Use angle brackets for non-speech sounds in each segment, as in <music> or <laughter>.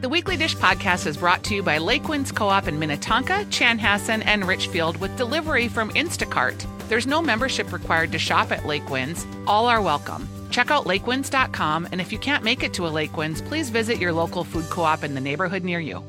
The Weekly Dish podcast is brought to you by Lakewinds Co op in Minnetonka, Chanhassen, and Richfield with delivery from Instacart. There's no membership required to shop at Lakewinds. All are welcome. Check out lakewinds.com, and if you can't make it to a Lakewinds, please visit your local food co op in the neighborhood near you.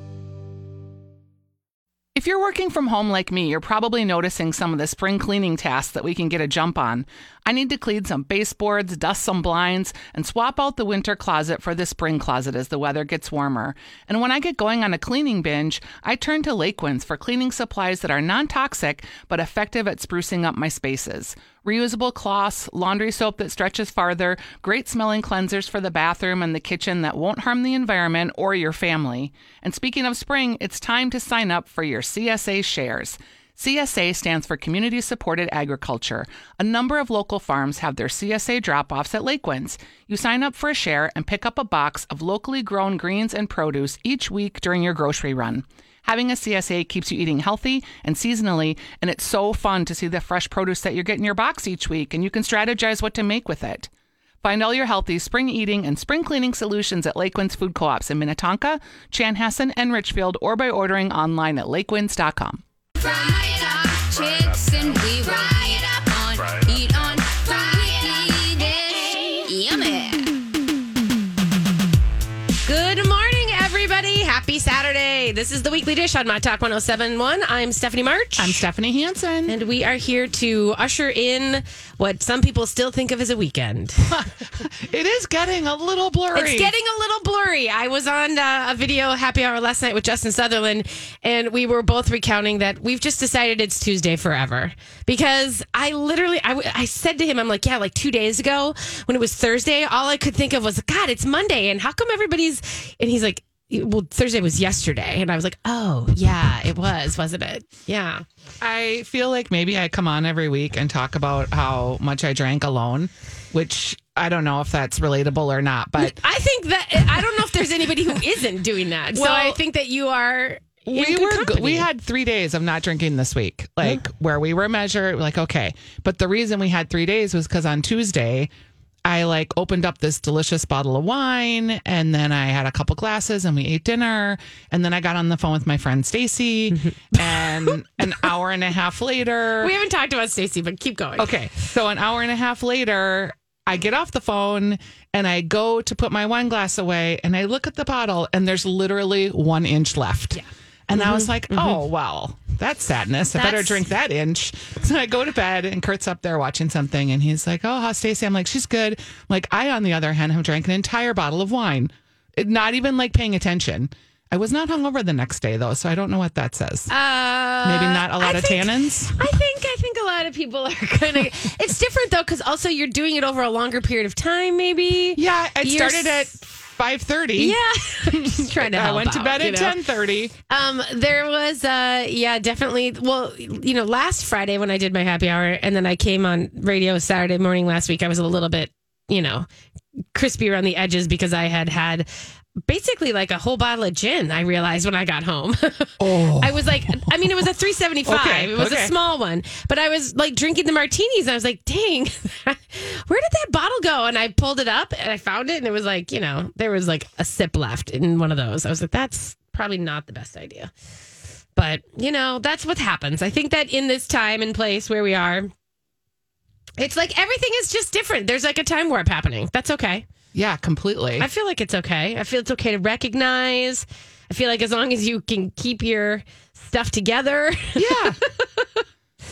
If you're working from home like me, you're probably noticing some of the spring cleaning tasks that we can get a jump on. I need to clean some baseboards, dust some blinds, and swap out the winter closet for the spring closet as the weather gets warmer. And when I get going on a cleaning binge, I turn to Lakewinds for cleaning supplies that are non toxic but effective at sprucing up my spaces. Reusable cloths, laundry soap that stretches farther, great smelling cleansers for the bathroom and the kitchen that won't harm the environment or your family. And speaking of spring, it's time to sign up for your CSA shares. CSA stands for Community Supported Agriculture. A number of local farms have their CSA drop offs at Lakewinds. You sign up for a share and pick up a box of locally grown greens and produce each week during your grocery run. Having a CSA keeps you eating healthy and seasonally, and it's so fun to see the fresh produce that you get in your box each week, and you can strategize what to make with it. Find all your healthy spring eating and spring cleaning solutions at Lakewinds Food Co-ops in Minnetonka, Chanhassen, and Richfield, or by ordering online at lakewinds.com. It up, chicks, and we fry This is the Weekly Dish on My Talk 1071. I'm Stephanie March. I'm Stephanie Hansen. and we are here to usher in what some people still think of as a weekend. <laughs> it is getting a little blurry. It's getting a little blurry. I was on uh, a video happy hour last night with Justin Sutherland, and we were both recounting that we've just decided it's Tuesday forever. Because I literally, I, w- I said to him, I'm like, yeah, like two days ago when it was Thursday, all I could think of was, God, it's Monday, and how come everybody's, and he's like, well, Thursday was yesterday. And I was like, oh, yeah, it was, wasn't it? Yeah. I feel like maybe I come on every week and talk about how much I drank alone, which I don't know if that's relatable or not, but I think that, I don't know if there's anybody who isn't doing that. so I think that you are. we were company. we had three days of not drinking this week like where we were measured like okay but the reason we had three days was because on tuesday i like opened up this delicious bottle of wine and then i had a couple glasses and we ate dinner and then i got on the phone with my friend stacy <laughs> and an hour and a half later We haven't talked about Stacy, but keep going. Okay. So an hour and a half later, I get off the phone and I go to put my wine glass away and I look at the bottle and there's literally one inch left. Yeah. And I was like, oh, well, that's sadness. I better drink that inch. <laughs> So I go to bed and Kurt's up there watching something and he's like, oh, how's Stacy? I'm like, she's good. Like, I, on the other hand, have drank an entire bottle of wine, not even like paying attention. I was not hungover the next day though, so I don't know what that says. Uh, Maybe not a lot I of think- tannins. I think I think a lot of people are <laughs> gonna. it's different though, because also you're doing it over a longer period of time. Maybe. Yeah, it You're started at five thirty. Yeah, <laughs> just trying to. I went to bed at ten thirty. Um, there was, uh, yeah, definitely. Well, you know, last Friday when I did my happy hour, and then I came on radio Saturday morning last week, I was a little bit, you know, crispy around the edges because I had had basically like a whole bottle of gin. I realized when I got home. <laughs> Oh, I was like, I mean, it was a 375. Okay, it was okay. a small one, but I was like drinking the martinis and I was like, dang, <laughs> where did that bottle go? And I pulled it up and I found it and it was like, you know, there was like a sip left in one of those. I was like, that's probably not the best idea. But, you know, that's what happens. I think that in this time and place where we are, it's like everything is just different. There's like a time warp happening. That's okay. Yeah, completely. I feel like it's okay. I feel it's okay to recognize. I feel like as long as you can keep your stuff together. yeah. <laughs>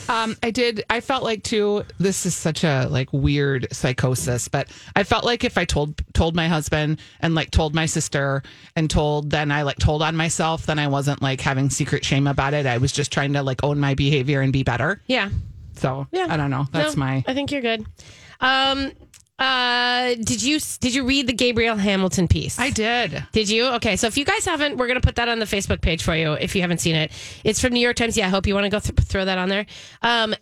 Um, I did. I felt like too. This is such a like weird psychosis, but I felt like if I told told my husband and like told my sister and told then I like told on myself, then I wasn't like having secret shame about it. I was just trying to like own my behavior and be better. yeah. So Yeah. I don't know. That's No, my I think you're good. Um uh did you did you read the Gabrielle Hamilton piece? I did. Did you? Okay, so if you guys haven't, we're going to put that on the Facebook page for you if you haven't seen it. It's from New York Times. Yeah, I hope you want to go th- throw that on there. Um,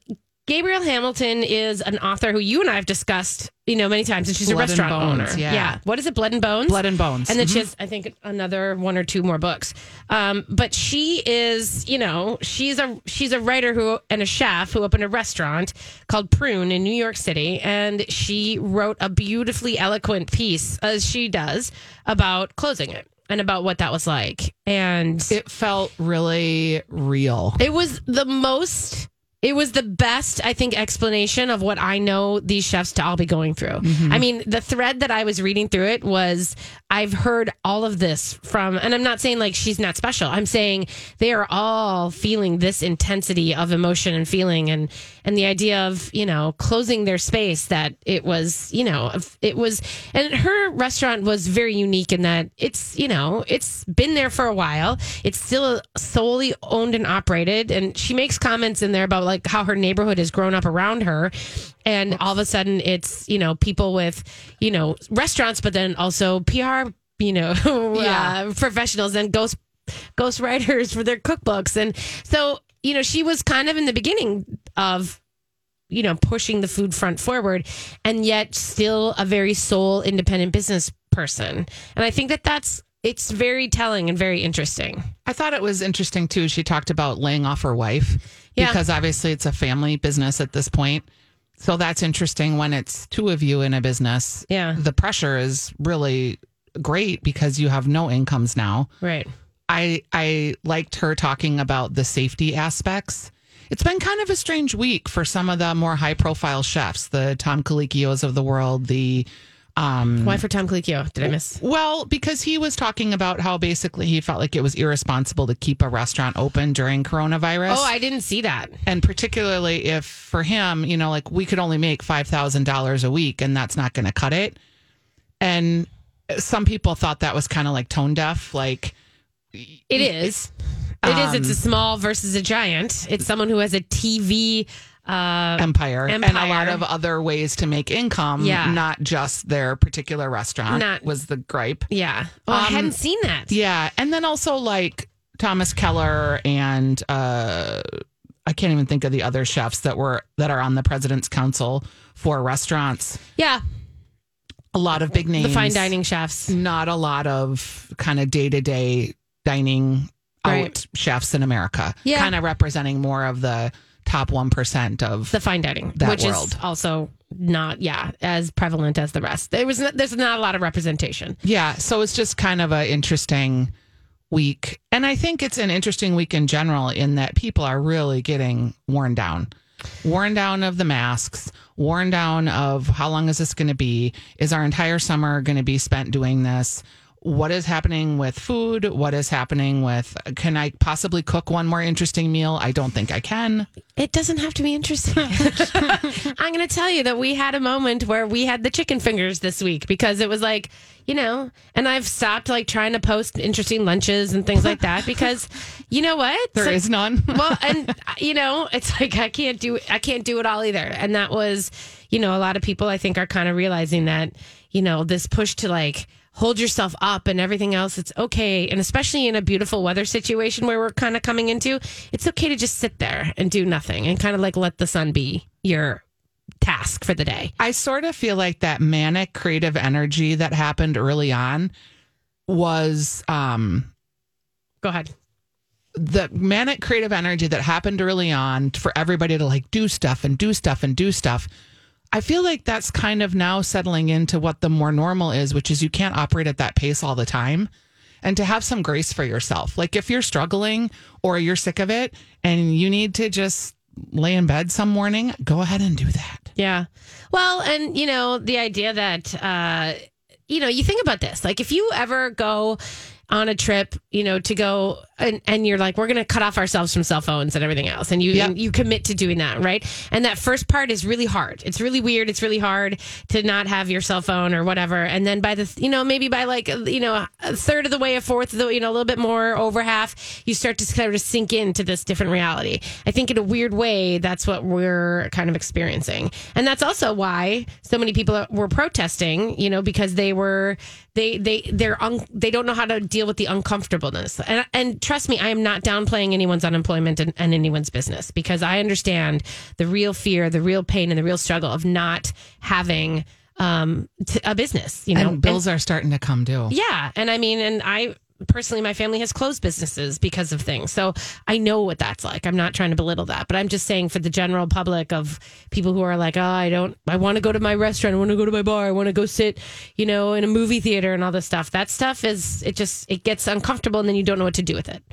Gabrielle Hamilton is an author who you and I have discussed, you know, many times, and she's Blood a and restaurant Bones, owner. yeah. What is it? Blood and Bones. Blood and Bones. And then she has, I think, another one or two more books. Um, but she is, you know, she's a she's a writer who and a chef who opened a restaurant called Prune in New York City, and she wrote a beautifully eloquent piece, as she does, about closing it. and about what that was like. And It felt really real. it was the most it was the best i think explanation of what i know these chefs to all be going through. Mm-hmm. I mean the thread that i was reading through it was i've heard all of this from and i'm not saying like she's not special. I'm saying they are all feeling this intensity of emotion and feeling and and the idea of you know closing their space that it was you know it was and her restaurant was very unique in that it's you know it's been there for a while. It's still solely owned and operated and she makes comments in there about like how her neighborhood has grown up around her and all of a sudden it's you know people with you know restaurants but then also pr you know <laughs> Yeah. uh, professionals and ghost ghost writers for their cookbooks and so you know she was kind of in the beginning of you know pushing the food front forward and yet still a very sole independent business person and i think that that's it's very telling and very interesting I thought it was interesting too. She talked about laying off her wife Yeah. because obviously it's a family business at this point. So that's interesting when it's two of you in a business. Yeah. The pressure is really great because you have no incomes now. right I I liked her talking about the safety aspects. It's been kind of a strange week for some of the more high profile chefs, the Tom Colicchios of the world, the um why for tom colicchio did i miss well, because he was talking about how basically he felt like it was irresponsible to keep a restaurant open during coronavirus. oh i didn't see that and particularly if for him, you know, like we could only make $5,000 a week and that's not going to cut it. And some people thought that was kind of like tone deaf. Like, It is. It is. It's a small versus a giant. It's someone who has a TV. Uh, empire, and a lot of other ways to make income, Yeah. not just their particular restaurant Not- was the gripe. yeah. Oh, I Um, hadn't seen that. Yeah, and then also like Thomas Keller and uh I can't even think of the other chefs that were that are on the president's council for restaurants. Yeah. A lot of big names. The fine dining chefs. Not a lot of kind of day-to-day dining out chefs in America. Yeah. Kind of representing more of the top 1% of The fine dining, That which world. is also not, yeah, as prevalent as the rest. There was, there's not a lot of representation. Yeah, so it's just kind of an interesting week. And I think it's an interesting week in general in that people are really getting worn down. Worn down of the masks, worn down of how long is this going to be? Is our entire summer going to be spent doing this? What is happening with food? What is happening with can I possibly cook one more interesting meal? I don't think I can. It doesn't have to be interesting. <laughs> I'm going to tell you that we had a moment where we had the chicken fingers this week because it was like, you know, and I've stopped like trying to post interesting lunches and things like that because you know what? There So- is none. <laughs> well, and you know, it's like I can't do I can't do it all either. And that was, you know, a lot of people I think are kind of realizing that, you know, this push to like hold yourself up and everything else it's okay and especially in a beautiful weather situation where we're kind of coming into it's okay to just sit there and do nothing and kind of like let the sun be your task for the day I sort of feel like that manic creative energy that happened early on was um go ahead the manic creative energy that happened early on for everybody to like do stuff and do stuff and do stuff. I feel like that's kind of now settling into what the more normal is, which is you can't operate at that pace all the time. And to have some grace for yourself. Like if you're struggling or you're sick of it and you need to just lay in bed some morning, go ahead and do that. Yeah. Well, and you know, the idea that uh you know, you think about this. Like if you ever go on a trip, you know, to go and, and you're like, we're going to cut off ourselves from cell phones and everything else. And you, Yep. and you commit to doing that, right? And that first part is really hard. It's really weird. It's really hard to not have your cell phone or whatever. And then by the, you know, maybe by like, you know, a third of the way, a fourth of the, you know, a little bit more over half, you start to sort of sink into this different reality. I think in a weird way, that's what we're kind of experiencing. And that's also why so many people were protesting, you know, because they were, they, they, they're, un, they don't know how to deal with the uncomfortableness. And, and trust me, I am not downplaying anyone's unemployment and, and anyone's business because I understand the real fear, the real pain, and the real struggle of not having um, t- a business, you know, and bills are starting to come due. yeah, and I mean, and I personally, my family has closed businesses because of things. So I know what that's like. I'm not trying to belittle that, but I'm just saying for the general public of people who are like, oh, I don't, I want to go to my restaurant, I want to go to my bar, I want to go sit, you know, in a movie theater and all this stuff. That stuff is, it just, it gets uncomfortable and then you don't know what to do with it.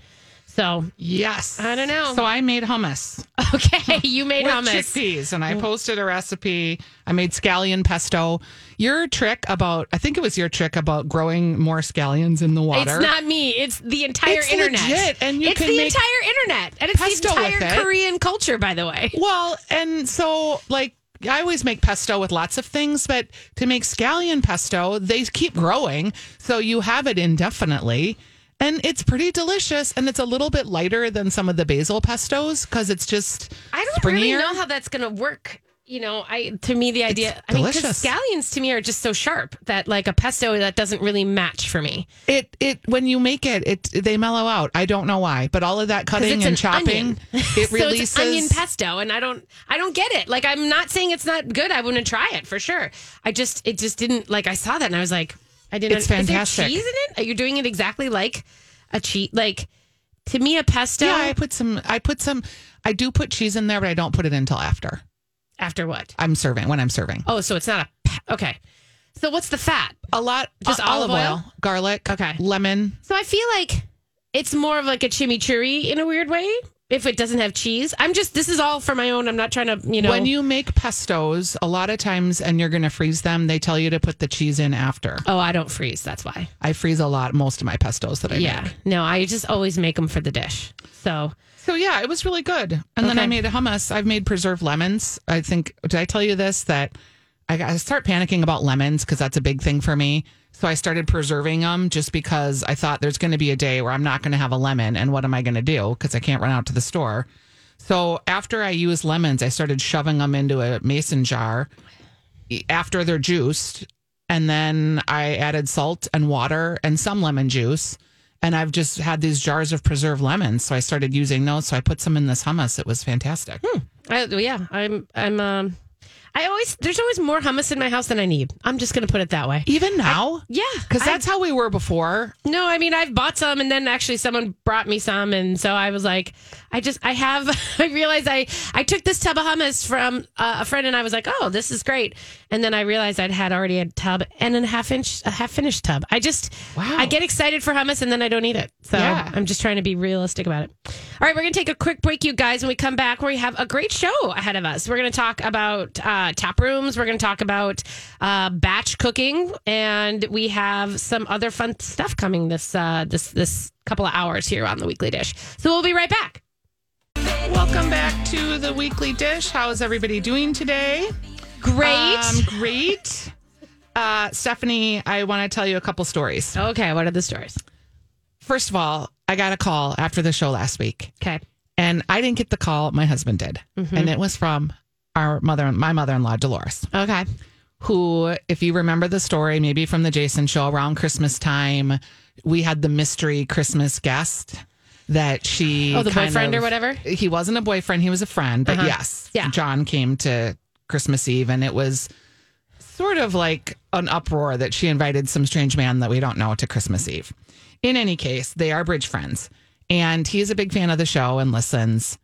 So Yes. I don't know. So I made hummus. okay, <laughs> you made hummus. chickpeas, and I mm. posted a recipe. I made scallion pesto. Your trick about, I think it was your trick about growing more scallions in the water. It's not me. It's the entire It's internet. legit, and you it's can the make entire internet, and it's the entire. Korean culture, by the way. Well, and so like I always make pesto with lots of things, but to make scallion pesto, they keep growing, so you have it indefinitely. And it's pretty delicious, and it's a little bit lighter than some of the basil pestos because it's just I don't really know how that's going to work. You know, I to me the idea. I mean, because scallions to me are just so sharp that like a pesto that doesn't really match for me. It it when you make it, it they mellow out. I don't know why, but all of that cutting it's and an chopping, <laughs> it so releases it's onion pesto, and I don't, I don't get it. Like I'm not saying it's not good. I wouldn't try it for sure. I just, it just didn't like. I saw that and I was like, I didn't. It's Is there cheese in it? You're you doing it exactly like a cheese? Like to me, a pesto. Yeah, I put some. I put some. I do put cheese in there, but I don't put it until after after what? I'm serving. When I'm serving, Oh, so it's not a. Okay. So what's the fat? a lot Just uh, olive oil? garlic, Okay. lemon. So I feel like it's more of like a chimichurri in a weird way. If it doesn't have cheese, I'm just. This is all for my own. I'm not trying to, you know. When you make pestos, a lot of times, and you're going to freeze them, they tell you to put the cheese in after. oh, I don't freeze. That's why. I freeze a lot, most of my pestos that I Yeah. make. Yeah. No, I just always make them for the dish. So So yeah, it was really good. And then I made hummus. I've made preserved lemons. I think did I tell you this that I got to start panicking about lemons because that's a big thing for me. So I started preserving them just because I thought there's going to be a day where I'm not going to have a lemon, and what am I going to do? Because I can't run out to the store. So after I used lemons, I started shoving them into a mason jar after they're juiced. And then I added salt and water and some lemon juice. And I've just had these jars of preserved lemons. So I started using those. So I put some in this hummus. It was fantastic. I, yeah, I'm. I'm. Um. I always. There's always more hummus in my house than I need. I'm just gonna put it that way. Even now? Yeah, Because that's how we were before. No, I mean I've bought some, and then actually someone brought me some, and so I was like, I just I have. <laughs> I realized I I took this tub of hummus from uh, a friend, and I was like, oh, this is great, and then I realized I'd had already a tub and a half inch, a half finished tub. I just Wow. I get excited for hummus, and then I don't eat it. So Yeah. I'm just trying to be realistic about it. All right, we're gonna take a quick break, you guys. When we come back, we have a great show ahead of us. We're gonna talk about uh, tap rooms. We're gonna talk about uh, batch cooking, and we have some other fun stuff coming this uh, this this couple of hours here on the Weekly Dish. So we'll be right back. Welcome back to the weekly dish. How is everybody doing today? Great. Um, great. Uh, Stephanie, I want to tell you a couple stories. okay, what are the stories? First of all, I got a call after the show last week. Okay. And I didn't get the call, my husband did. And it was from our mother, my mother in law, Dolores, Okay. who, if you remember the story, maybe from the Jason show around Christmas time, we had the mystery Christmas guest that she. Oh, the boyfriend or whatever? He wasn't a boyfriend, he was a friend. But Uh-huh. yes, Yeah. John came to Christmas Eve and it was sort of like an uproar that she invited some strange man that we don't know to Christmas Eve. In any case, they are bridge friends. And he's a big fan of the show and listens.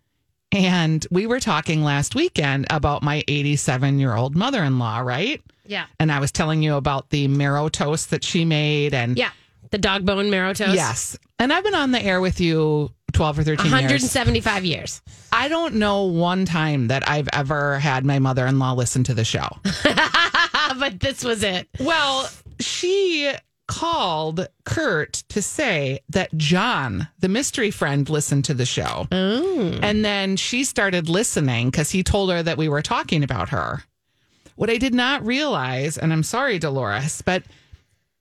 And we were talking last weekend about my 87 year old mother in law, right? Yeah. And I was telling you about the marrow toast that she made. And Yeah. The dog bone marrow toast. yes. And I've been on the air with you 12 or 13 years. 175 years. I don't know one time that I've ever had my mother in law listen to the show. <laughs> but this was it. Well, she called Kurt to say that John, the mystery friend, listened to the show. Oh. And then she started listening because he told her that we were talking about her. What I did not realize, and I'm sorry, Dolores, but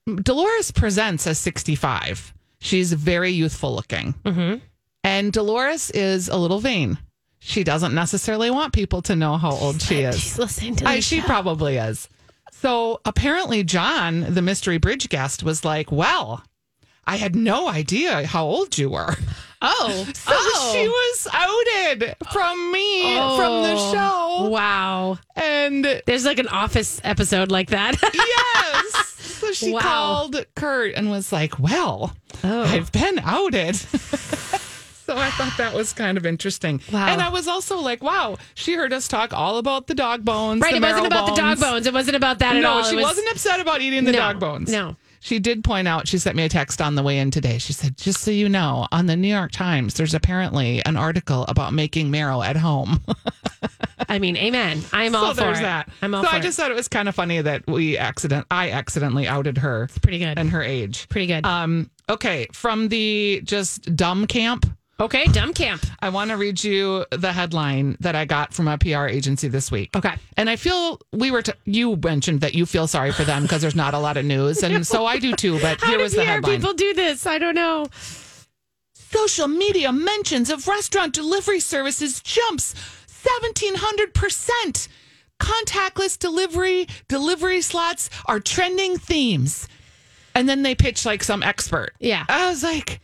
Dolores presents as 65. She's very youthful looking. Mm-hmm. And Dolores is a little vain. She doesn't necessarily want people to know how old she is. She's listening to the I, she probably is. So apparently, John, the mystery bridge guest, was like, Well, I had no idea how old you were. Oh. <laughs> So oh. she was outed from me from the oh. show. Wow. And There's like an office episode like that. <laughs> yes. So she Wow. called Kurt and was like, Well, Oh. I've been outed. <laughs> so I thought that was kind of interesting. Wow. And I was also like, Wow, she heard us talk all about the dog bones. Right, it wasn't about the dog bones. It wasn't about that at no, all. she It was- wasn't upset about eating the No, dog bones. no. She did point out, she sent me a text on the way in today. She said, just so you know, on the New York Times, there's apparently an article about making marrow at home. I mean, amen. I'm all so for there's it. that. I'm all so for I just thought it was kind of funny that we accident I accidentally outed her it. Pretty good. and her age. Pretty good. Um, okay, from the just dumb camp, okay, dumb camp. I want to read you the headline that I got from a PR agency this week. Okay. And I feel we were, t- you mentioned that you feel sorry for them because there's not a lot of news. And so I do too. But <laughs> How here was the PR headline. people do this? I don't know. Social media mentions of restaurant delivery services jumps 1700%. Contactless delivery, delivery slots are trending themes. And then they pitch like some expert. Yeah. I was like,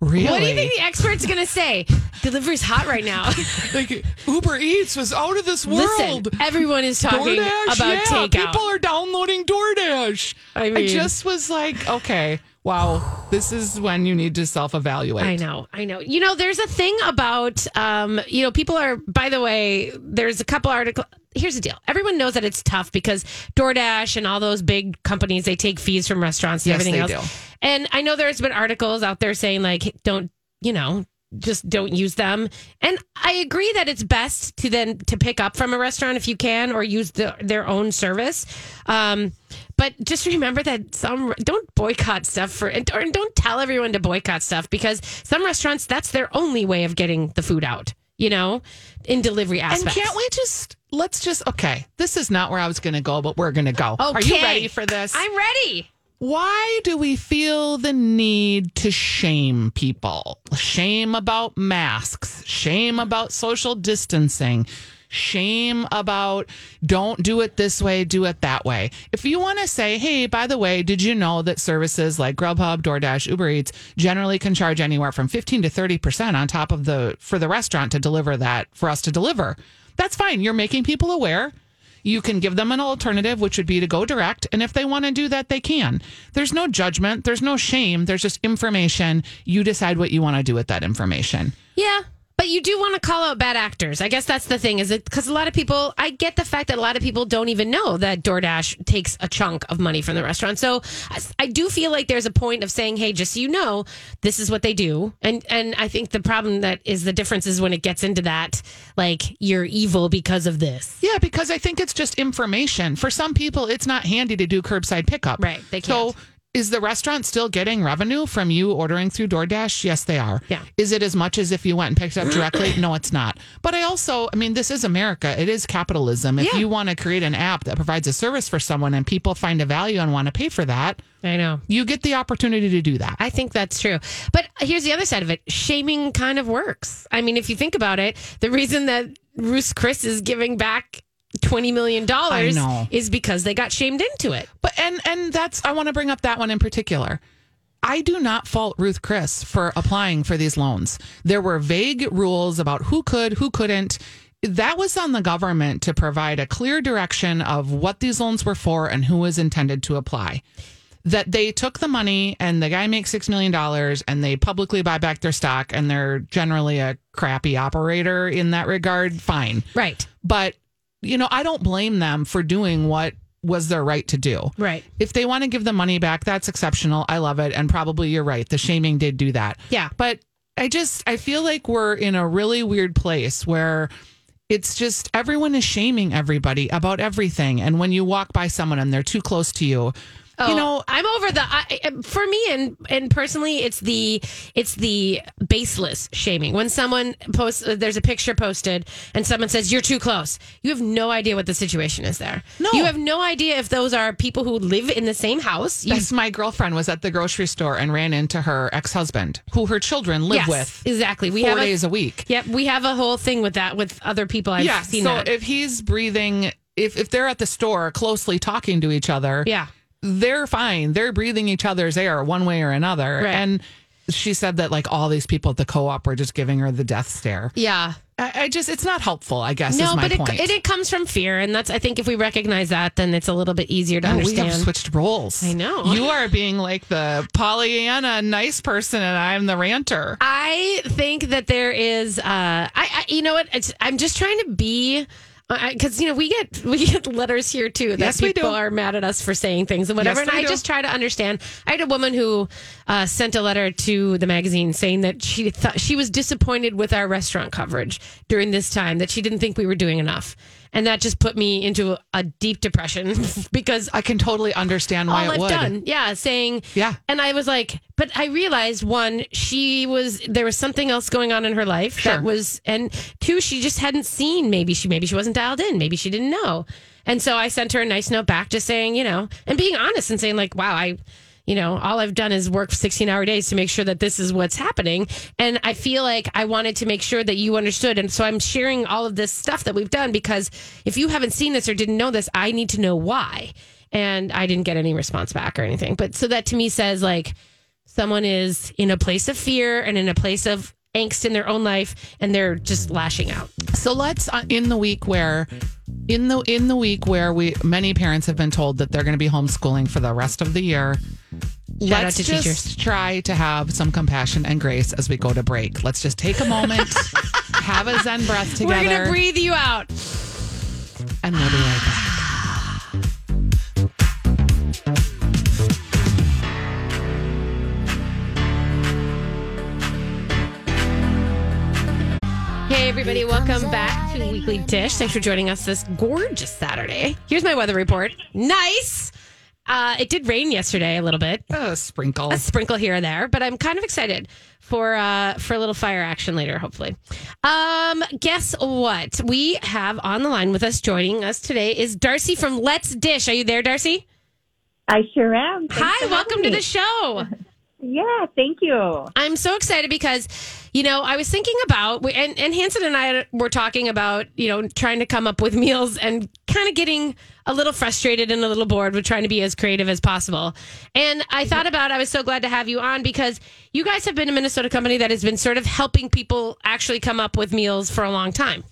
really? What do you think the expert's going to say? <laughs> Delivery's hot right now. <laughs> Like Uber Eats was out of this world. Listen, everyone is talking DoorDash, about yeah, takeout. people are downloading DoorDash. I mean- just was like, okay, wow, this is when you need to self-evaluate. I know, I know. You know, there's a thing about, um, you know, people are. By the way, there's a couple articles. Here's the deal: everyone knows that it's tough because DoorDash and all those big companies they take fees from restaurants and Yes, everything they else. do. And I know there's been articles out there saying like, don't you know. Just don't use them, and I agree that it's best to then to pick up from a restaurant if you can, or use the, their own service. Um, but just remember that some don't boycott stuff for and or don't tell everyone to boycott stuff because some restaurants that's their only way of getting the food out. You know, in delivery And can't we just let's just okay? This is not where I was going to go, but we're going to go. Are you ready for this? I'm ready. Why do we feel the need to shame people? Shame about masks, shame about social distancing, shame about don't do it this way, do it that way. If you want to say, hey, by the way, did you know that services like Grubhub, DoorDash, Uber Eats generally can charge anywhere from 15 to 30% on top of the for the restaurant to deliver that for us to deliver? That's fine. You're making people aware. You can give them an alternative, which would be to go direct. And if they want to do that, they can. There's no judgment, there's no shame, there's just information. You decide what you want to do with that information. Yeah. But you do want to call out bad actors. I guess that's the thing, is it because a lot of people, I get the fact that a lot of people don't even know that DoorDash takes a chunk of money from the restaurant. So I- I do feel like there's a point of saying, hey, just so you know, this is what they do. And and I think the problem that is the difference is when it gets into that, like, you're evil because of this. Yeah, because I think it's just information. For some people, it's not handy to do curbside pickup. Right, they So can't. Is the restaurant still getting revenue from you ordering through DoorDash? Yes, they are. Yeah. Is it as much as if you went and picked it up directly? <clears throat> no, it's not. But I also, I mean, this is America. It is capitalism. If Yeah. you want to create an app that provides a service for someone and people find a value and want to pay for that, I know. you get the opportunity to do that. I think that's true. But here's the other side of it shaming kind of works. I mean, if you think about it, the reason that Ruth's Chris is giving back $20 million is because they got shamed into it. But and and that's I want to bring up that one in particular. I do not fault Ruth Chris for applying for these loans. There were vague rules about who could, who couldn't. That was on the government to provide a clear direction of what these loans were for and who was intended to apply. That they took the money and the guy makes $6 million and they publicly buy back their stock and they're generally a crappy operator in that regard, fine. Right. But, you know, I don't blame them for doing what was their right to do. Right. If they want to give the money back, that's exceptional. I love it. And probably you're right. The shaming did do that. Yeah. But I just, I feel like we're in a really weird place where it's just everyone is shaming everybody about everything. And when you walk by someone and they're too close to you, you Oh, know, I'm over the. I, for me, and and personally, it's the it's the baseless shaming. When someone posts, uh, there's a picture posted, and someone says you're too close. You have no idea what the situation is there. No. you have no idea if those are people who live in the same house. You Yes, my girlfriend was at the grocery store and ran into her ex husband, who her children live Yes, with exactly. We four have a- days a week. Yep, we have a whole thing with that with other people. I've yeah. seen so that. if he's breathing, if if they're at the store closely talking to each other, yeah, they're fine. They're breathing each other's air one way or another. Right. And she said that like all these people at the co-op were just giving her the death stare. yeah. I, I just it's not helpful. I guess no, is my but it, it, it comes from fear, and that's I think if we recognize that, then it's a little bit easier to Oh, we have switched roles. I know. You are being like the Pollyanna nice person, and I'm the ranter. I think that there is. Uh, I, I you know what? It's, I'm just trying to be. Because you know we get we get letters here too that Yes, people are mad at us for saying things and whatever, Yes, and I do. just try to understand. I had a woman who uh, sent a letter to the magazine saying that she thought she was disappointed with our restaurant coverage during this time that she didn't think we were doing enough, and that just put me into a deep depression <laughs> because I can totally understand why all it I've would. done. Yeah, saying Yeah. And I was like, but I realized one, she was there was something else going on in her life Sure. that was, and two, she just hadn't seen. Maybe she maybe she wasn't dialed in. Maybe she didn't know. And so I sent her a nice note back, just saying, you know, and being honest and saying like, wow, I. You know, all I've done is work 16 hour days to make sure that this is what's happening. And I feel like I wanted to make sure that you understood. And so I'm sharing all of this stuff that we've done because if you haven't seen this or didn't know this, I need to know why and I didn't get any response back or anything. But so that to me says like someone is in a place of fear and in a place of angst in their own life and they're just lashing out. So let's uh, in the week where in the in the week where we many parents have been told that they're going to be homeschooling for the rest of the year. Shout let's just teachers. try to have some compassion and grace as we go to break. Let's just take a moment, <laughs> have a zen breath together. We're going to breathe you out. and we'll be right back. Everybody, welcome back to Weekly Dish. Thanks for joining us this gorgeous Saturday. Here's my weather report. Nice. Uh, it did rain yesterday a little bit. A sprinkle. a sprinkle here or there, but I'm kind of excited for uh, for a little fire action later, hopefully. Um, guess what? We have on the line with us joining us today is Darcy from Let's Dish. Are you there, Darcy? I sure am. Thanks Hi, welcome to the show. <laughs> Yeah, thank you. I'm so excited because, you know, I was thinking about, and, and Hansen and I were talking about, you know, trying to come up with <laughs> meals and kind of getting a little frustrated and a little bored with trying to be as creative as possible. And I thought about, I was so glad to have you on because you guys have been a Minnesota company that has been sort of helping people actually come up with meals for a long time.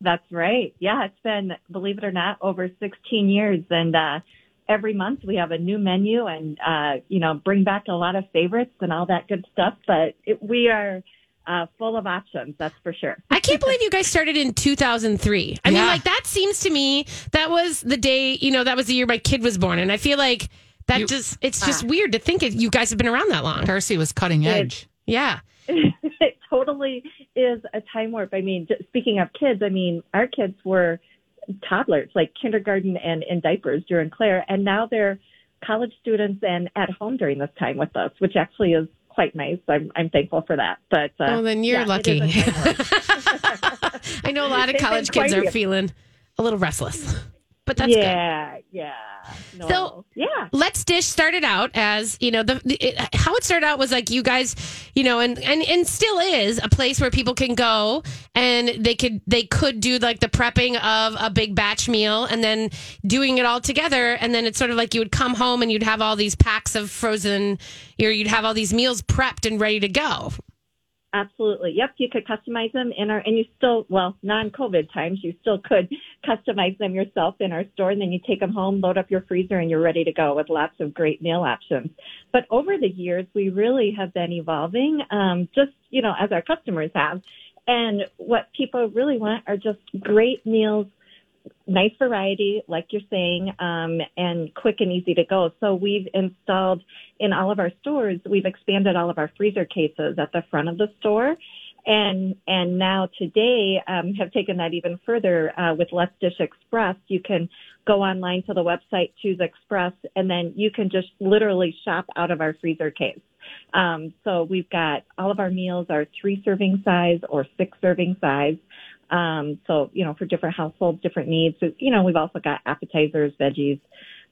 That's right. Yeah, it's been, believe it or not, over 16 years. And uh, every month we have a new menu and, uh, you know, bring back a lot of favorites and all that good stuff. But it, we are uh, full of options, that's for sure. I can't believe you guys started in 2003. I mean, like that seems to me that was the day, you know, that was the year my kid was born, and I feel like that You- just it's just weird to think it, you guys have been around that long. Darcy was cutting edge. Yeah, <laughs> it totally is a time warp. I mean, speaking of kids, I mean, our kids were toddlers, like kindergarten and in diapers during Claire, and now they're college students and at home during this time with us, which actually is quite nice. I'm I'm thankful for that. But uh, Oh, then you're yeah, lucky. is a time warp. <laughs> I know a lot of <laughs> college kids are feeling a little restless, but that's good. yeah, yeah. No, So- yeah. Let's Dish started out as you know the, it, how it started out was like you guys, you know, and and and still is a place where people can go and they could they could do like the prepping of a big batch meal and then doing it all together and then it's sort of like you would come home and you'd have all these packs of frozen, or you'd have all these meals prepped and ready to go. Absolutely. Yep. You could customize them in our, and you still, well, non-COVID times, you still could <laughs> customize them yourself in our store. And then you take them home, load up your freezer, and you're ready to go with lots of great meal options. But over the years, we really have been evolving, um, just, you know, as our customers have. And what people really want are just great meals, nice variety, like you're saying, um, and quick and easy to go. So we've installed in all of our stores, we've expanded all of our freezer cases at the front of the store. And, and now today, um, have taken that even further, uh, with Let's Dish Express. You can go online to the website, choose Express, and then you can just literally shop out of our freezer case. Um, so we've got all of our meals are three serving size or six serving size. Um, so, you know, for different households, different needs. So, you know, we've also got appetizers, veggies,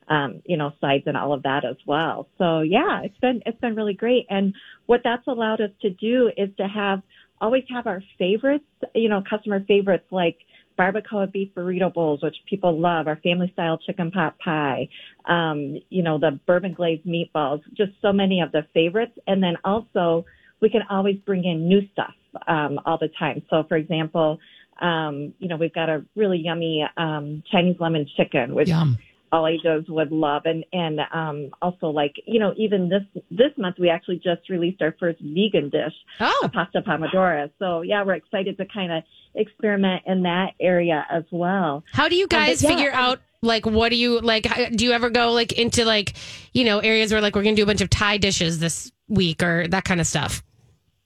um, you know, sides and all of that as well. So yeah, it's been, it's been really great. And what that's allowed us to do is to have, always have our favorites, you know, customer favorites like barbacoa beef burrito bowls, which people love, our family style chicken pot pie, um, you know, the bourbon glazed meatballs, just so many of the favorites. And then also we can always bring in new stuff. um, all the time. So, for example, um, you know, we've got a really yummy um, Chinese lemon chicken, which Yum. all ages would love, and and um, also like you know, even this this month we actually just released our first vegan dish, Oh, a pasta pomodoro. So yeah, we're excited to kind of experiment in that area as well. how do you guys yeah, figure um, out like what do you like? Do you ever go like into like you know areas where like we're gonna do a bunch of Thai dishes this week or that kind of stuff?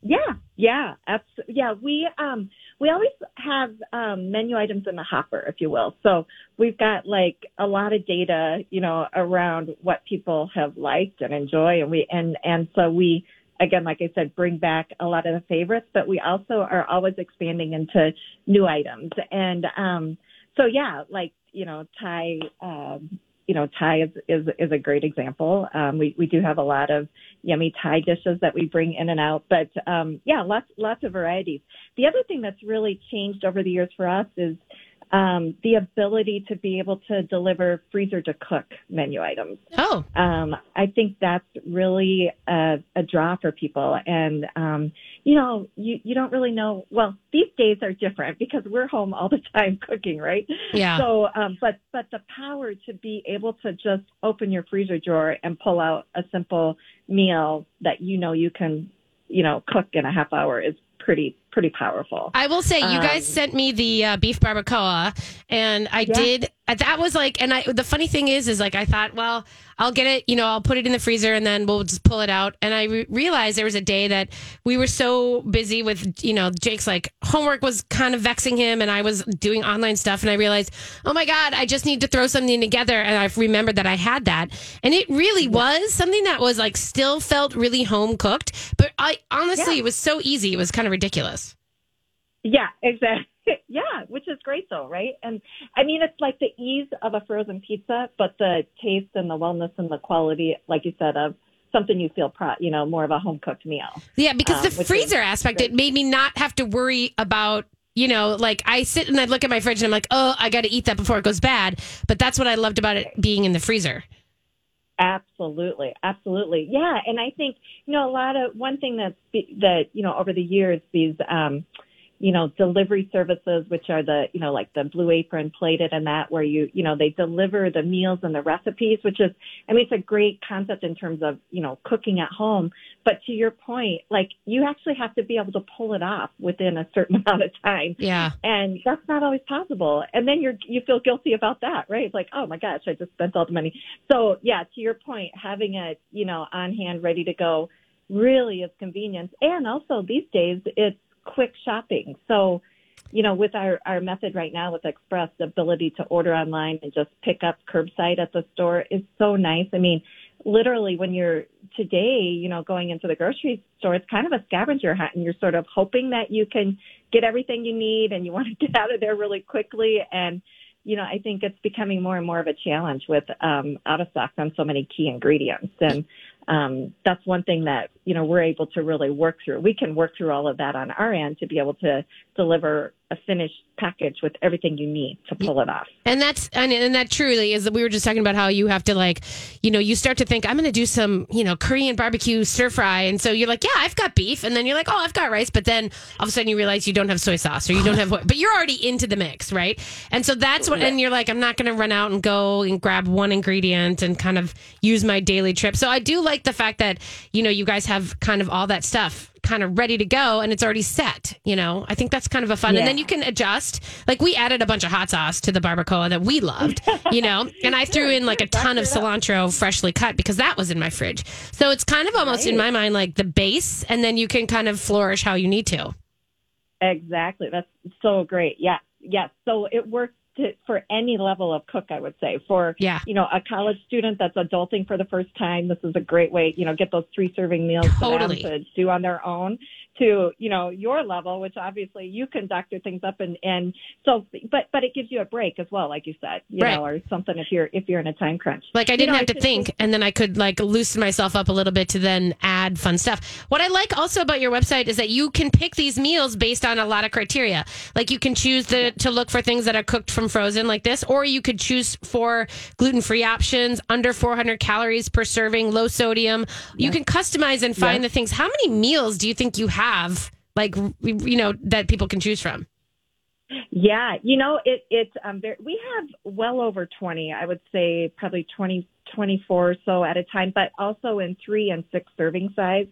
Yeah, yeah, abs- yeah. We um we always have um, menu items in the hopper, if you will. So we've got like a lot of data, you know, around what people have liked and enjoy, and we and and so we again, like I said, bring back a lot of the favorites, but we also are always expanding into new items, and um so yeah, like you know, Thai. Um, you know, Thai is, is is a great example. Um, we we do have a lot of yummy Thai dishes that we bring in and out. But um, yeah, lots lots of varieties. The other thing that's really changed over the years for us is um, the ability to be able to deliver freezer to cook menu items. Oh, Um, I think that's really a, a draw for people. And um, you know, you you don't really know. Well, these days are different because we're home all the time <laughs> cooking, right? yeah. So, um, but but the power to be able to just open your freezer drawer and pull out a simple meal that you know you can, you know, cook in a half hour is pretty pretty powerful. I will say, you guys Um, sent me the uh, beef barbacoa, and I Yeah. did. That was like, and I. The funny thing is, is like I thought, well, I'll get it. You know, I'll put it in the freezer, and then we'll just pull it out. And I re- realized there was a day that we were so busy with, you know, Jake's like homework was kind of vexing him, and I was doing online stuff, and I realized, oh my god, I just need to throw something together, and I've remembered that I had that, and it really was something that was like still felt really home cooked, but I honestly, Yeah. it was so easy, it was kind of ridiculous. Yeah, exactly. <laughs> Yeah, which is great though, right? And I mean, it's like the ease of a frozen pizza, but the taste and the wellness and the quality, like you said, of something you feel proud, you know, more of a home cooked meal. Yeah, because um, the freezer aspect, it made me not have to worry about, you know, like I sit and I look at my fridge and I'm like, oh, I got to eat that before it goes bad. But that's what I loved about it being in the freezer. Absolutely, absolutely, yeah. And I think you know a lot of one thing that's be- that you know over the years these um, you know delivery services, which are the you know like the Blue Apron plated and that where you you know they deliver the meals and the recipes, which is I mean it's a great concept in terms of you know cooking at home. But to your point, like you actually have to be able to pull it off within a certain <laughs> amount of time Yeah. and that's not always possible. And then you're you feel guilty about that, right? It's like, oh my gosh, I just spent all the money. So yeah, to your point, having it you know on hand, ready to go, really is convenience. And also these days, it's quick shopping. So you know, with our our method right now with Express, the ability to order online and just pick up curbside at the store is so nice. I mean, literally when you're today, you know, going into the grocery store, it's kind of a scavenger hunt and you're sort of hoping that you can get everything you need and you want to get out of there really quickly. And, you know, I think it's becoming more and more of a challenge with um, out of stocks on so many key ingredients. And um, that's one thing that, you know, we're able to really work through. We can work through all of that on our end to be able to deliver a finished package with everything you need to pull it off. And that's and, and that truly is that we were just talking about how you have to like, you know, you start to think I'm going to do some, you know, Korean barbecue stir fry, and so you're like, yeah, I've got beef, and then you're like, oh, I've got rice, but then all of a sudden you realize you don't have soy sauce or you don't have, what, but you're already into the mix, right? And so that's what, and you're like, I'm not going to run out and go and grab one ingredient and kind of use my daily trip. So I do like the fact that you know you guys have kind of all that stuff kind of ready to go and it's already set you know i think that's kind of a fun and then you can adjust like we added a bunch of hot sauce to the barbacoa that we loved <laughs> you know and i threw in like a ton of cilantro freshly cut because that was in my fridge so it's kind of almost in my mind like the base and then you can kind of flourish how you need to Exactly. That's so great. Yeah. Yeah. So it works to, for any level of cook, I would say. For, Yeah. you know, a college student that's adulting for the first time, this is a great way, you know, get those three serving meals Totally. for them to do on their own to, you know, your level, which obviously you can doctor things up and, and so, but, but it gives you a break as well, like you said, you Right. know, or something if you're, if you're in a time crunch. Like I didn't know, have to should think, and then I could like loosen myself up a little bit to then add fun stuff. What I like also about your website is that you can pick these meals based on a lot of criteria. Like you can choose the, to look for things that are cooked from frozen, like this, or you could choose for gluten free options, under 400 calories per serving, low sodium. You can customize and find the things. How many meals do you think you have? like you know that people can choose from? Yeah, you know, it it's um very, we have well over 20, I would say probably 20 24 or so at a time, but also in 3 and 6 serving size.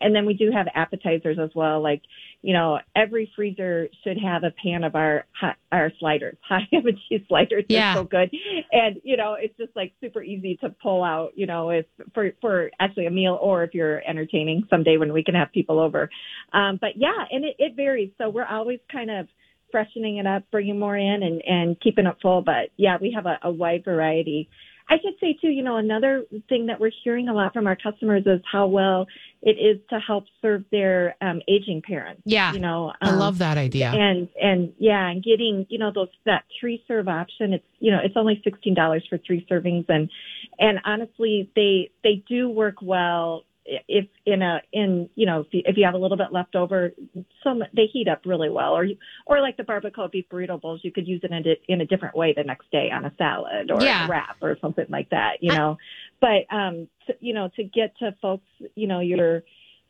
And then we do have appetizers as well like, you know, every freezer should have a pan of our hot, our sliders, hot ham and cheese sliders. They're Yeah. so good. And you know, it's just like super easy to pull out, you know, if for for actually a meal or if you're entertaining someday when we can have people over. Um but yeah, and it, it varies. So we're always kind of freshening it up, bringing more in, and and keeping it full. But yeah, we have a, a wide variety. I should say too, you know, another thing that we're hearing a lot from our customers is how well it is to help serve their um, aging parents. Yeah. you know, I um, love that idea. and and yeah, and getting you know those that three serve option. It's you know it's only sixteen dollars for three servings, and and honestly, they they do work well if in a in you know if you, if you have a little bit left over. Some they heat up really well, or you, or like the barbacoa beef burrito bowls, you could use it in a, in a different way the next day on a salad or Yeah. a wrap or something like that. You I- know, but um, to, you know to get to folks, you know your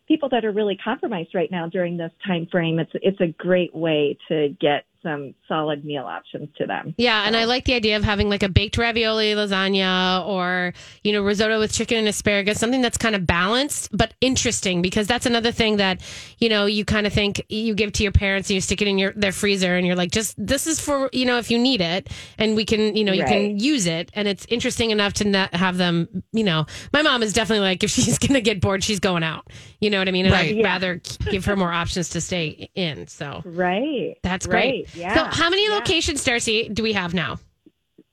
people that are really compromised right now during this time frame, it's it's a great way to get some solid meal options to them. Yeah, and I like the idea of having like a baked ravioli lasagna or, you know, risotto with chicken and asparagus, something that's kind of balanced but interesting because that's another thing that, you know, you kind of think you give to your parents and you stick it in your their freezer and you're like, just this is for, you know, if you need it and we can, you know, you can use it and it's interesting enough to not have them, you know, my mom is definitely like if she's <laughs> going to get bored, she's going out. You know what I mean? And Right. I'd Yeah. rather give her more options to stay in. So Right. that's Right. Yeah. So how many Yeah. locations, Darcy, do we have now?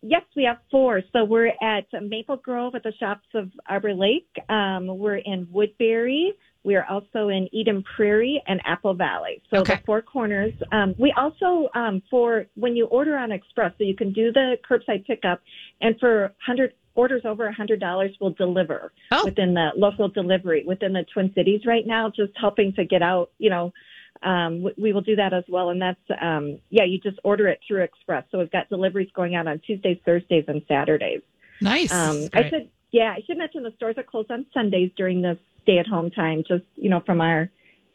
Yes, we have four. So we're at Maple Grove at the shops of Arbor Lake. Um, we're in Woodbury. We are also in Eden Prairie and Apple Valley. So Okay. the four corners. Um, we also um, for when you order on Express, so you can do the curbside pickup, and for hundred orders over a hundred dollars, we'll deliver Oh. within the local delivery within the Twin Cities right now. Just helping to get out, you know. Um, we- we will do that as well, and that's um, yeah. You just order it through Express. So we've got deliveries going out on Tuesdays, Thursdays, and Saturdays. Nice. Um. I should yeah, I should mention the stores are closed on Sundays during this stay-at-home time, just you know from our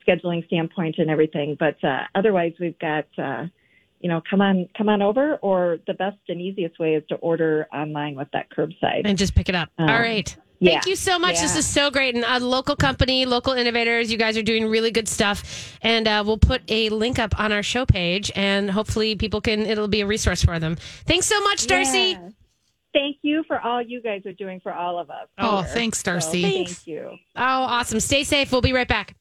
scheduling standpoint and everything. But uh, otherwise, we've got uh, you know come on come on over, or the best and easiest way is to order online with that curbside. and just pick it up. Um, All right. Yeah. Thank you so much. This is so great. And a local company, local innovators, you guys are doing really good stuff. And uh, we'll put a link up on our show page, and hopefully people can. It'll be a resource for them. Thanks so much, Darcy. Yeah. Thank you for all you guys are doing for all of us. Oh, here. thanks, So, Darcy. thank you. Oh, awesome. Stay safe. We'll be right back.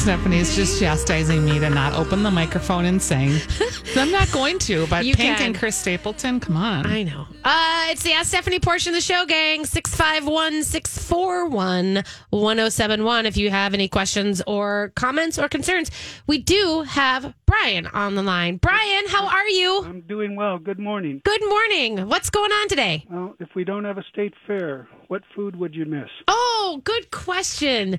Stephanie's just chastising me to not open the microphone and sing. <laughs> I'm not going to, but You Pink can. and Chris Stapleton, come on. I know. Uh, it's the Ask Stephanie portion of the show, gang. 651 641 1071. If you have any questions or comments or concerns, we do have Brian on the line. Brian, how are you? I'm doing well. Good morning. Good morning. What's going on today? Well, if we don't have a state fair, what food would you miss? Oh, good question.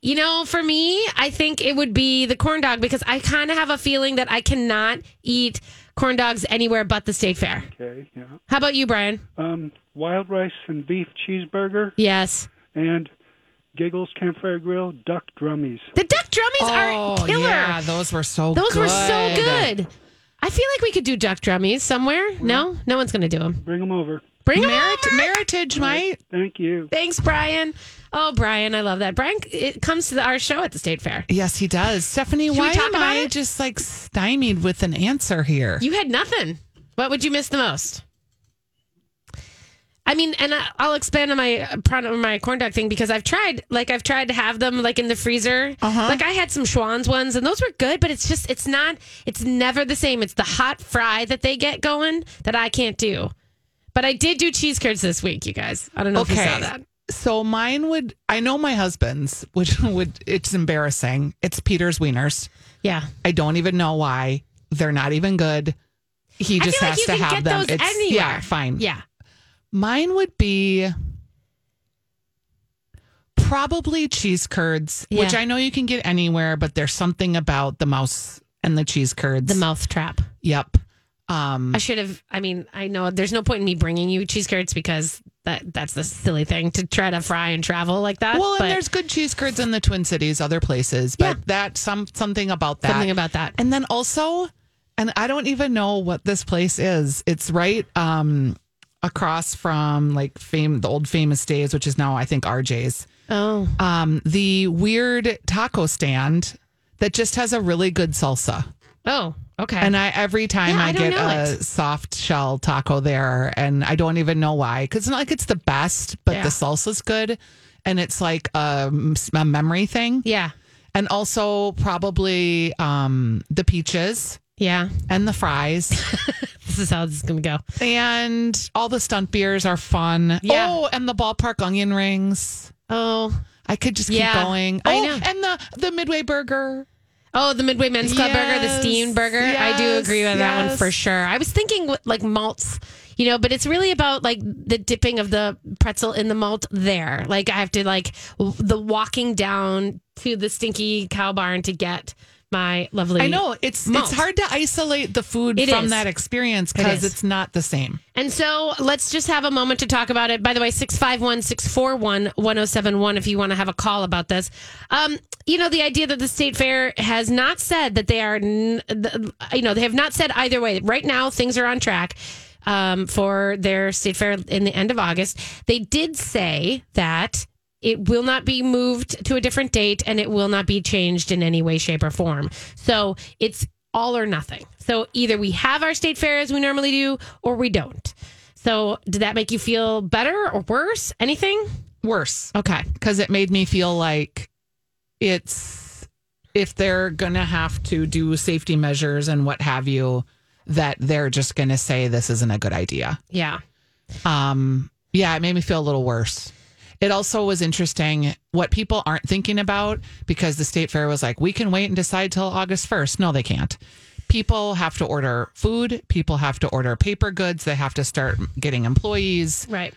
You know, for me, I think it would be the corn dog because I kind of have a feeling that I cannot eat corn dogs anywhere but the state fair. Okay, yeah. How about you, Brian? Um, wild rice and beef cheeseburger Yes. and Giggles Campfire Grill duck drummies. The duck drummies oh, are killer. yeah, those were so Those good. were so good. I feel like we could do duck drummies somewhere. No, no one's going to do them. Bring them over. Bring them Merit, over. Meritage might. Thank you. Thanks, Brian. Oh, Brian, I love that. Brian it comes to the, our show at the state fair. Yes, he does. Stephanie, why am I it? just like stymied with an answer here? You had nothing. What would you miss the most? I mean, and I'll expand on my my corn dog thing because I've tried, like, I've tried to have them like in the freezer. Uh-huh. Like, I had some Schwan's ones, and those were good, but it's just, it's not, it's never the same. It's the hot fry that they get going that I can't do. But I did do cheese curds this week, you guys. I don't know if you saw that. So mine would I know my husband's, which <laughs> would it's embarrassing. It's Peter's wieners. Yeah. I don't even know why. They're not even good. He just like has you to have them. it's anywhere. yeah, fine. Yeah. Mine would be probably cheese curds, which I know you can get anywhere, but there's something about the mouse and the cheese curds. The mouth trap. Yep. Um I should have, I mean, I know there's no point in me bringing you cheese curds because that that's the silly thing to try to fry and travel like that. Well, and there's good cheese curds in the Twin Cities, other places, but Yeah. that some something about that. something about that. And then also, and I don't even know what this place is. It's right um across from like fame the old Famous Dave's, which is now I think RJ's. Oh, Um the weird taco stand that just has a really good salsa. Oh, okay. And I every time Yeah, I, I get a it. soft shell taco there, and I don't even know why, because it's not like it's the best, but Yeah. the salsa's good, and it's like a, a memory thing, yeah, and also probably um, the peaches yeah. and the fries, <laughs> This is how this is gonna go. and all the stunt beers are fun. Yeah. Oh, and the ballpark onion rings. Oh, I could just Yeah, keep going. I oh, know. and the the Midway burger. Oh, the Midway Men's Club burger, the Yes, steamed burger. I do agree with that one for sure. I was thinking like malts. You know, but it's really about like the dipping of the pretzel in the malt there. Like I have to like w- the walking down to the stinky cow barn to get my lovely I know it's malt. it's hard to isolate the food It from is. that experience because is. it's not the same. And so let's just have a moment to talk about it. By the way, 651 641 1071 if you want to have a call about this. Um, you know, the idea that the state fair has not said that they are, n- the- you know, they have not said either way. Right now, things are on track um, for their state fair in the end of August. They did say that it will not be moved to a different date and it will not be changed in any way, shape, or form. So it's all or nothing. So either we have our state fair as we normally do or we don't. So did that make you feel better or worse? Anything? Worse. Okay. because it made me feel like it's if they're gonna have to do safety measures and what have you that they're just gonna say this isn't a good idea Yeah. um yeah it made me feel a little worse it also was interesting what people aren't thinking about because the state fair was like we can wait and decide till august 1st no they can't. People have to order food. People have to order paper goods. They have to start getting employees. Right.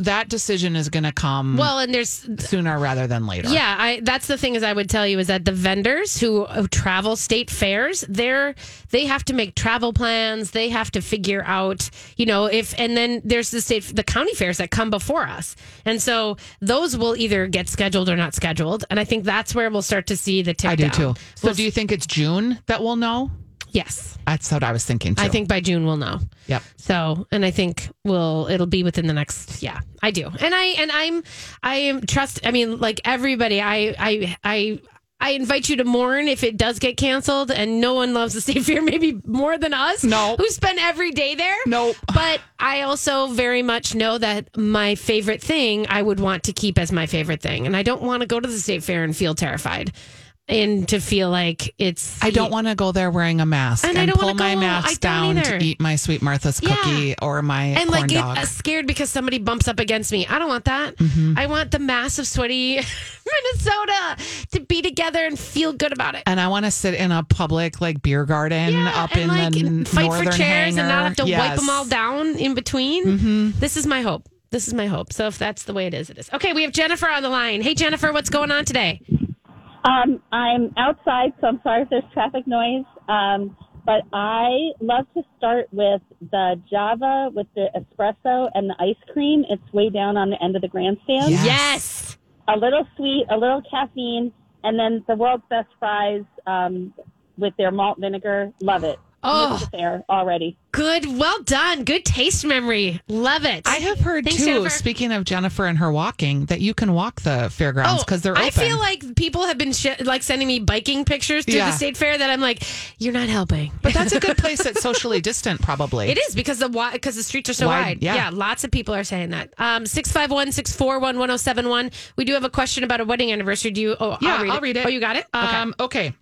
That decision is going to come Well, and there's sooner rather than later Yeah, I that's the thing is I would tell you is that the vendors who, who travel state fairs, they're they have to make travel plans, they have to figure out, you know, if and then there's the state the county fairs that come before us. And so those will either get scheduled or not scheduled, and I think that's where we'll start to see the tip I do down. too. So do you think it's June that we'll know? Yes. That's what I was thinking too. I think by June we'll know. Yep. So, and I think we'll it'll be within the next yeah, I do. And I and I'm I am trust I mean like everybody I I I I invite you to mourn if it does get canceled and no one loves the state <laughs> fair maybe more than us. No. Who spend every day there? Nope. <laughs> But I also very much know that my favorite thing I would want to keep as my favorite thing. And I don't want to go to the state fair and feel terrified. And to feel like it's I don't want to go there wearing a mask And and, I don't pull my go- mask down either. to eat my sweet Martha's Yeah. cookie or my and like dog. uh, scared because somebody bumps up against me. I don't want that. Mm-hmm. I want the massive sweaty <laughs> Minnesota to be together and feel good about it. and I want to sit in a public like beer garden Yeah, up in and the like n- fight northern for chairs and not have to wipe Yes. Mm-hmm. them all down in between. This is my hope. This is my hope. So if that's the way it is, it is. Okay, we have Jennifer on the line. Hey Jennifer, what's going on today? Um, I'm outside, so I'm sorry if there's traffic noise. Um, but I love to start with the Java with the espresso and the ice cream. It's way down on the end of the grandstand. Yes. Yes. A little sweet, a little caffeine, and then the world's best fries um, with their malt vinegar. Love it. Oh. There already. Good. Well done. Good taste memory. Love it. I have heard Thanks, too. Jennifer. Speaking of Jennifer and her walking, that you can walk the fairgrounds because they're open. Oh, I feel like people have been sh- like sending me biking pictures to Yeah. the state fair that I'm like, you're not helping. but that's a good <laughs> place that's socially distant, probably. It is because the because the streets are so Wide, wide. yeah. lots of people are saying that. Um, six five one six four one one zero seven one. We do have a question about a wedding anniversary. Do you? Oh, Yeah, I'll read, it. Oh, you got it. Okay. Um, okay.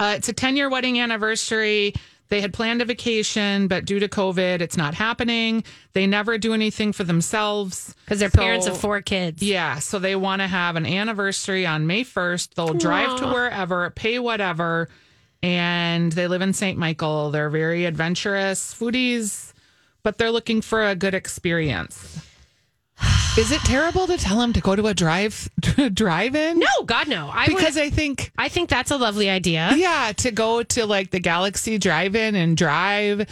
Uh, it's a 10 year wedding anniversary. They had planned a vacation, but due to COVID, it's not happening. They never do anything for themselves. Because they're So- parents of four kids. Yeah. So they want to have an anniversary on May 1st. They'll drive to wherever, pay whatever. And they live in St. Michael. They're very adventurous foodies, but they're looking for a good experience. Is it terrible to tell him to go to a drive <laughs> drive-in? No, God, no. I because would, I think I think that's a lovely idea. yeah, to go to like the Galaxy Drive-in and drive,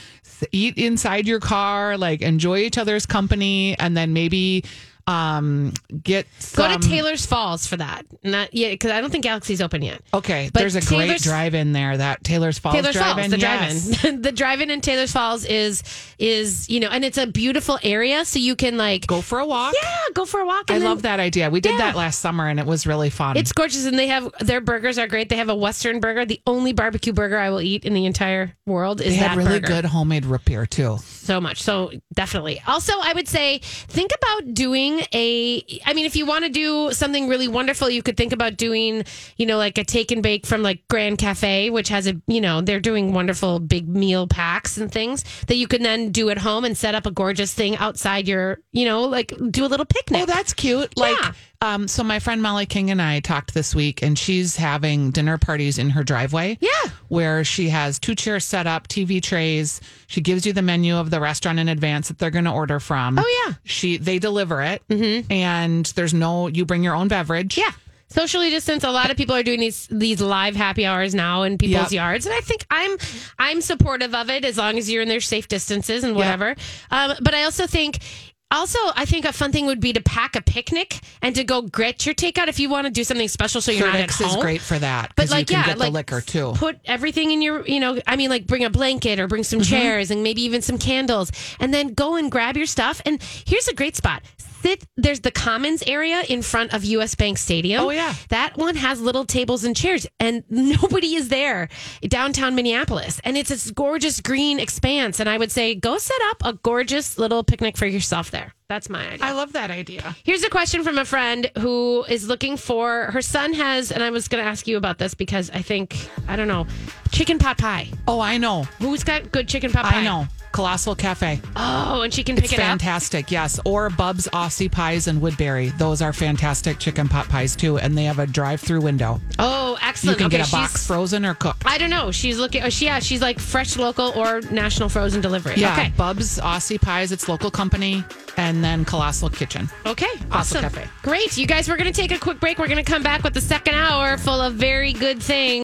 eat inside your car, like enjoy each other's company, and then maybe um get Go to Taylors Falls for that. Not yet, because I don't think Galaxy's open yet. Okay, But there's a great drive-in there. That Taylors Falls Taylor's drive-in. Falls, the yes. drive-in, <laughs> the drive-in in Taylors Falls is is you know, and it's a beautiful area, so you can like Go for a walk. yeah, go for a walk. I then- love that idea. We did Yeah. that last summer and it was really fun. It's gorgeous, and they have their burgers are great. They have a Western burger. The only barbecue burger I will eat in the entire world is they that really burger. good homemade root beer too. so much. So definitely. Also, I would say think about doing a. I mean, if you want to do something really wonderful, you could think about doing, you know, like a take and bake from like Grand Cafe, which has a, you know, they're doing wonderful big meal packs and things that you can then do at home and set up a gorgeous thing outside your, you know, like do a little picnic. Oh, that's cute. Like, Yeah. Um, so my friend Molly King and I talked this week, and she's having dinner parties in her driveway. Yeah. where she has two chairs set up, TV trays. She gives you the menu of the restaurant in advance that they're going to order from. Oh, yeah. she they deliver it, mm-hmm. and there's no you bring your own beverage. Yeah. Socially distance. A lot of people are doing these these live happy hours now in people's Yep. yards, and I think I'm I'm supportive of it as long as you're in their safe distances and whatever. Um, but I also think. Also, I think a fun thing would be to pack a picnic and to go get your takeout if you want to do something special. So you're not at home. is great for that But like, you can yeah, get like the liquor too. Put everything in your, you know, I mean, like bring a blanket or bring some Mm-hmm. chairs and maybe even some candles, and then go and grab your stuff. And here's a great spot. Sit. There's the Commons area in front of U.S. Bank Stadium. Oh, yeah. that one has little tables and chairs, and <laughs> nobody is there. Downtown Minneapolis, and it's this gorgeous green expanse. And I would say, go set up a gorgeous little picnic for yourself there. That's my idea. I love that idea. Here's a question from a friend who is looking for her son has, and I was going to ask you about this because I think I don't know, chicken pot pie. Oh, I know. Who's got good chicken pot pie? I know. Colossal Cafe. Oh, and she can pick It's it up. fantastic, yes. Or Bub's Aussie Pies and Woodbury. Those are fantastic chicken pot pies too, and they have a drive-through window. Oh, excellent! You can okay, get a box frozen or cooked. I don't know. She's looking. Oh, she, yeah, she's like fresh local or national frozen delivery. Yeah, Okay. Bub's Aussie Pies, it's local company, and then Colossal Kitchen. Okay. Colossal Awesome. Cafe. Great. You guys, we're going to take a quick break. We're going to come back with the second hour full of very good things.